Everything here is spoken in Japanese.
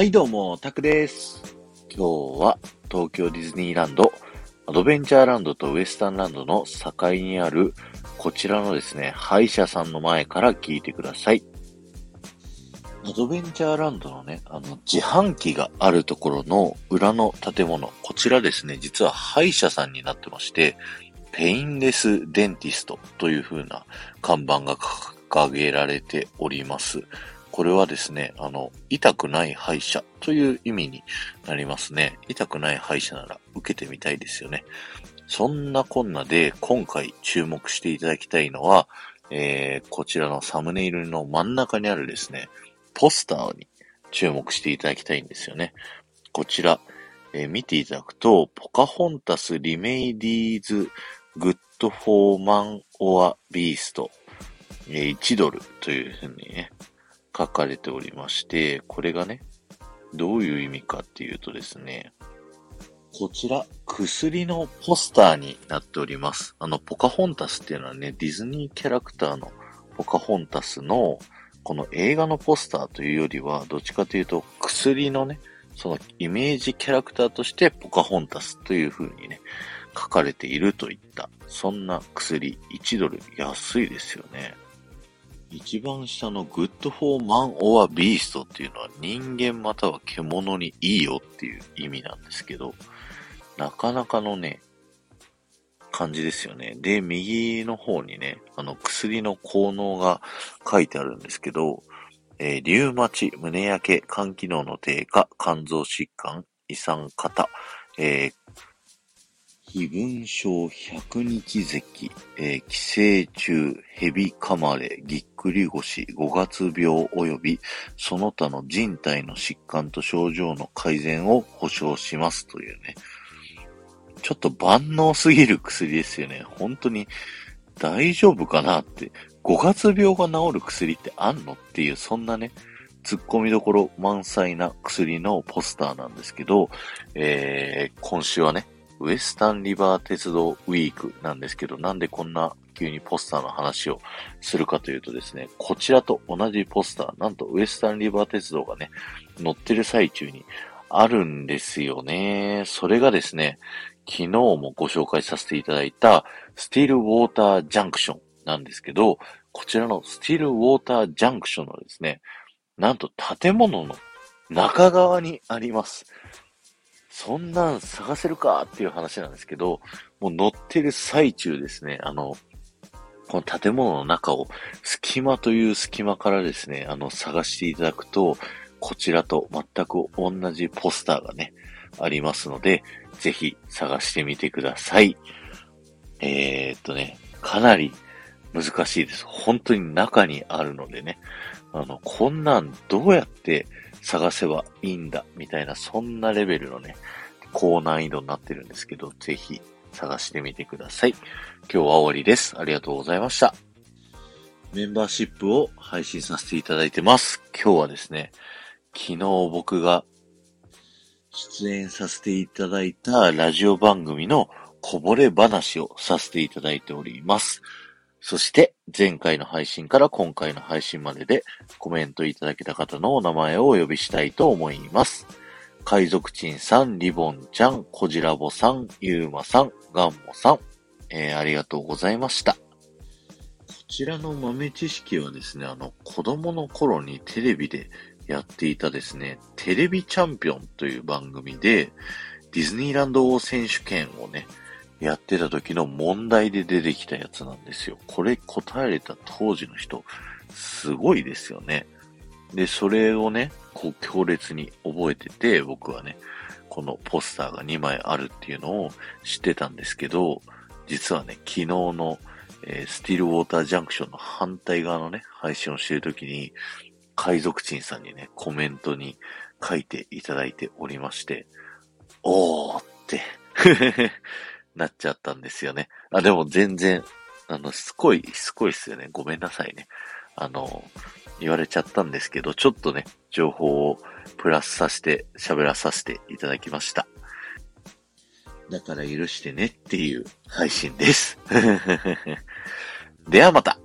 はいどうも、タクです。今日は東京ディズニーランド、アドベンチャーランドとウエスタンランドの境にあるこちらのですね、歯医者さんの前から聞いてください。アドベンチャーランドのね、あの、自販機があるところの裏の建物、こちらですね、実は歯医者さんになってまして、 Painless Dentist という風な看板が掲げられております。これはですね、あの、痛くない歯医者という意味になりますね。痛くない歯医者なら受けてみたいですよね。そんなこんなで今回注目していただきたいのは、えー、こちらのサムネイルの真ん中にあるですね、ポスターに注目していただきたいんですよね。こちら、えー見ていただくと、ポカホンタスリメイディーズグッドフォーマンオアビースト、えー1ドルというふうにね、書かれておりまして、これがね、どういう意味かっていうとですね、こちら、薬のポスターになっております。あの、ポカホンタスっていうのはね、ディズニーキャラクターのポカホンタスの、この映画のポスターというよりは、どっちかというと、薬のね、そのイメージキャラクターとしてポカホンタスという風にね、書かれているといった、そんな薬、1ドル安いですよね。一番下のグッドフォーマンオアビーストっていうのは人間または獣にいいよっていう意味なんですけど、なかなかのね、感じですよね。で、右の方にね、あの薬の効能が書いてあるんですけど、えーリウマチ、胸焼け、肝機能の低下、肝臓疾患、胃酸型、えー非分症、百日咳、えー寄生虫、蛇噛まれ、ぎっくり腰、五月病及びその他の人体の疾患と症状の改善を保証しますというね。ちょっと万能すぎる薬ですよね。本当に大丈夫かなって。五月病が治る薬ってあんのっていう、そんなね、突っ込みどころ満載な薬のポスターなんですけど、えー、今週はね、ウエスタンリバー鉄道ウィークなんですけど、なんでこんな急にポスターの話をするかというとですね、こちらと同じポスター、なんとウエスタンリバー鉄道がね、乗ってる最中にあるんですよね。それがですね、昨日もご紹介させていただいたスティールウォータージャンクションなんですけど、こちらのスティールウォータージャンクションのですね、なんと建物の中側にあります。そんなん探せるかっていう話なんですけど、もう乗ってる最中ですね、あの、この建物の中を隙間という隙間からですね、あの、探していただくと、こちらと全く同じポスターがね、ありますので、ぜひ探してみてください。えー、っとね、かなり難しいです。本当に中にあるのでね、あの、こんなんどうやって探せばいいんだ、みたいな、そんなレベルのね、高難易度になってるんですけど、ぜひ探してみてください。今日は終わりです。ありがとうございました。メンバーシップを配信させていただいてます。今日はですね、昨日僕が出演させていただいたラジオ番組のこぼれ話をさせていただいております。そして、前回の配信から今回の配信まででコメントいただけた方のお名前をお呼びしたいと思います。海賊チンさん、リボンちゃん、コジラボさん、ゆうまさん、ガンモさん、えー、ありがとうございました。こちらの豆知識はですね、あの、子供の頃にテレビでやっていたですね、テレビチャンピオンという番組で、ディズニーランド王選手権をね、やってた時の問題で出てきたやつなんですよ。これ答えれた当時の人、すごいですよね。で、それをね、こう強烈に覚えてて、僕はね、このポスターが2枚あるっていうのを知ってたんですけど、実はね、昨日の、えースティールウォータージャンクションの反対側のね、配信をしてる時に、海賊人さんにね、コメントに書いていただいておりまして、おーって、なっちゃったんですよね。あ、でも全然、あの、しつこい、しつこいっすよね。ごめんなさいね。あの、言われちゃったんですけど、ちょっとね、情報をプラスさせて、喋らさせていただきました。だから許してねっていう配信です。ではまた。